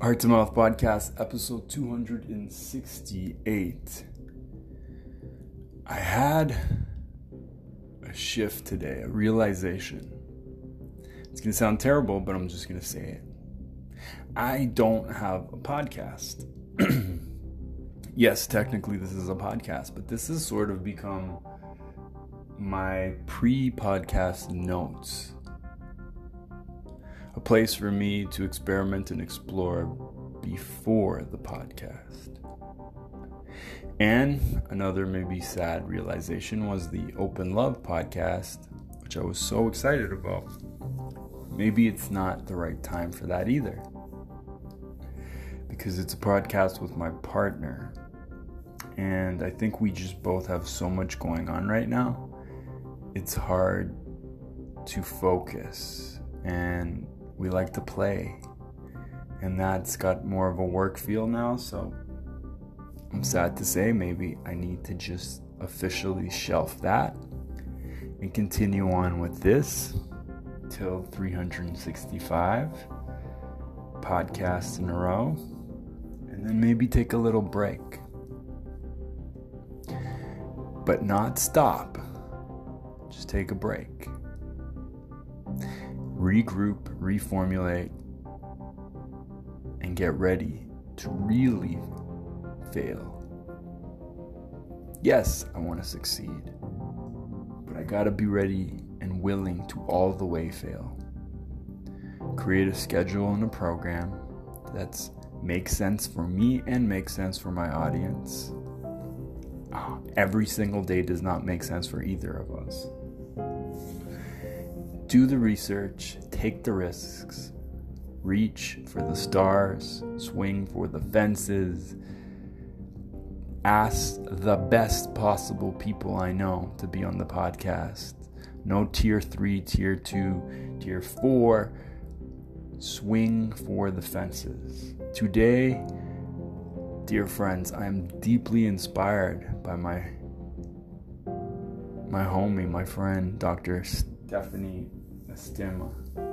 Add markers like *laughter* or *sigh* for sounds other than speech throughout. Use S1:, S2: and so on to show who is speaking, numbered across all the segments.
S1: Heart to Mouth Podcast, episode 268. I had a shift today, a realization. It's going to sound terrible, but I'm just going to say it. I don't have a podcast. *clears throat* yes, technically, this is a podcast, but this has sort of become my pre podcast notes a place for me to experiment and explore before the podcast. And another maybe sad realization was the Open Love podcast, which I was so excited about. Maybe it's not the right time for that either. Because it's a podcast with my partner. And I think we just both have so much going on right now. It's hard to focus and we like to play. And that's got more of a work feel now, so I'm sad to say maybe I need to just officially shelf that and continue on with this till 365 podcasts in a row and then maybe take a little break. But not stop, just take a break regroup, reformulate, and get ready to really fail. Yes, I want to succeed, but I gotta be ready and willing to all the way fail. Create a schedule and a program that's makes sense for me and makes sense for my audience. Ah, every single day does not make sense for either of us do the research, take the risks, reach for the stars, swing for the fences, ask the best possible people I know to be on the podcast. No tier three, tier two, tier four. Swing for the fences. Today, dear friends, I am deeply inspired by my my homie, my friend, Dr. Stephanie Estima.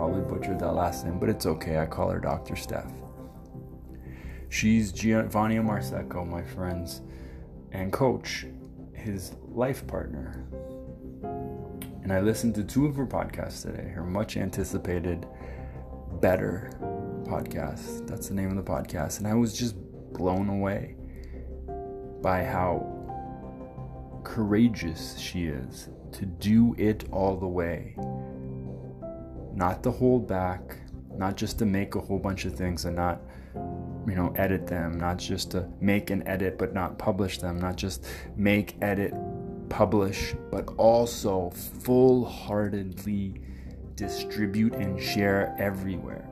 S1: Probably butchered that last name, but it's okay. I call her Dr. Steph. She's Giovanni Marsico, my friends, and coach, his life partner. And I listened to two of her podcasts today, her much anticipated Better podcast. That's the name of the podcast. And I was just blown away by how courageous she is to do it all the way not to hold back, not just to make a whole bunch of things and not, you know, edit them, not just to make and edit but not publish them, not just make, edit, publish, but also full heartedly distribute and share everywhere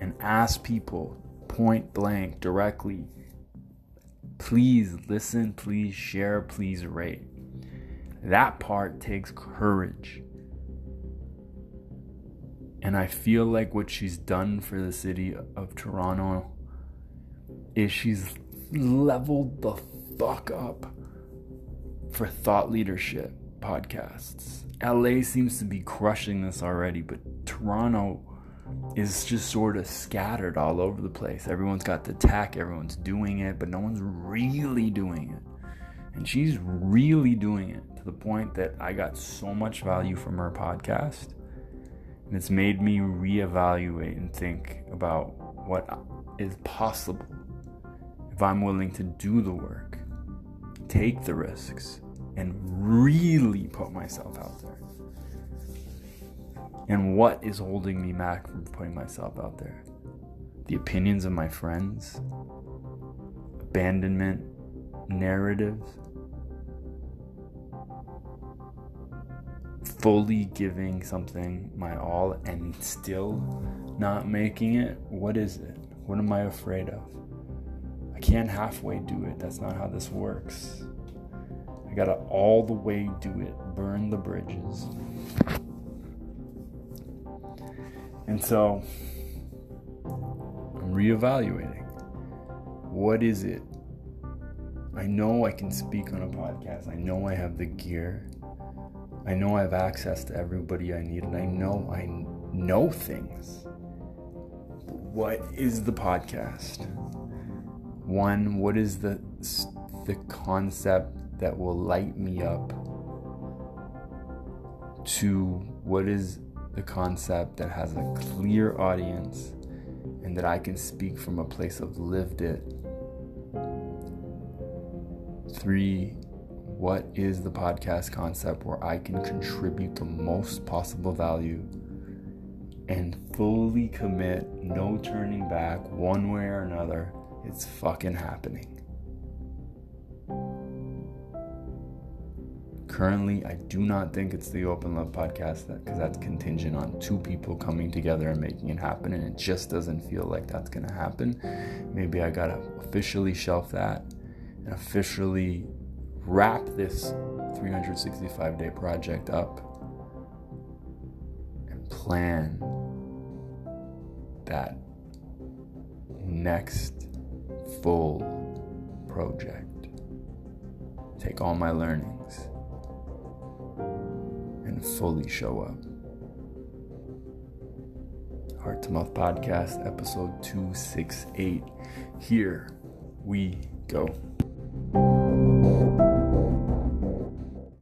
S1: and ask people point blank directly please listen, please share, please rate. That part takes courage. And I feel like what she's done for the city of Toronto is she's leveled the fuck up for thought leadership podcasts. LA seems to be crushing this already, but Toronto is just sort of scattered all over the place. Everyone's got the tech, everyone's doing it, but no one's really doing it. And she's really doing it to the point that I got so much value from her podcast and it's made me reevaluate and think about what is possible if I'm willing to do the work, take the risks, and really put myself out there. And what is holding me back from putting myself out there? The opinions of my friends, abandonment, narratives, fully giving something my all and still not making it, what is it? What am I afraid of? I can't halfway do it. That's not how this works. I gotta all the way do it, burn the bridges. And so I'm reevaluating. What is it? I know I can speak on a podcast, I know I have the gear. I know I have access to everybody I need, and I know I know things. But what is the podcast? One, what is the the concept that will light me up? Two, what is the concept that has a clear audience and that I can speak from a place of lived it? Three, what is the podcast concept where I can contribute the most possible value and fully commit, no turning back, one way or another? It's fucking happening. Currently, I do not think it's the Open Love podcast because that's contingent on two people coming together and making it happen, and it just doesn't feel like that's gonna happen. Maybe I gotta officially shelf that and officially wrap this 365 day project up and plan that next full project. Take all my learnings and fully show up. Heart to Mouth Podcast, episode 268. Here we go.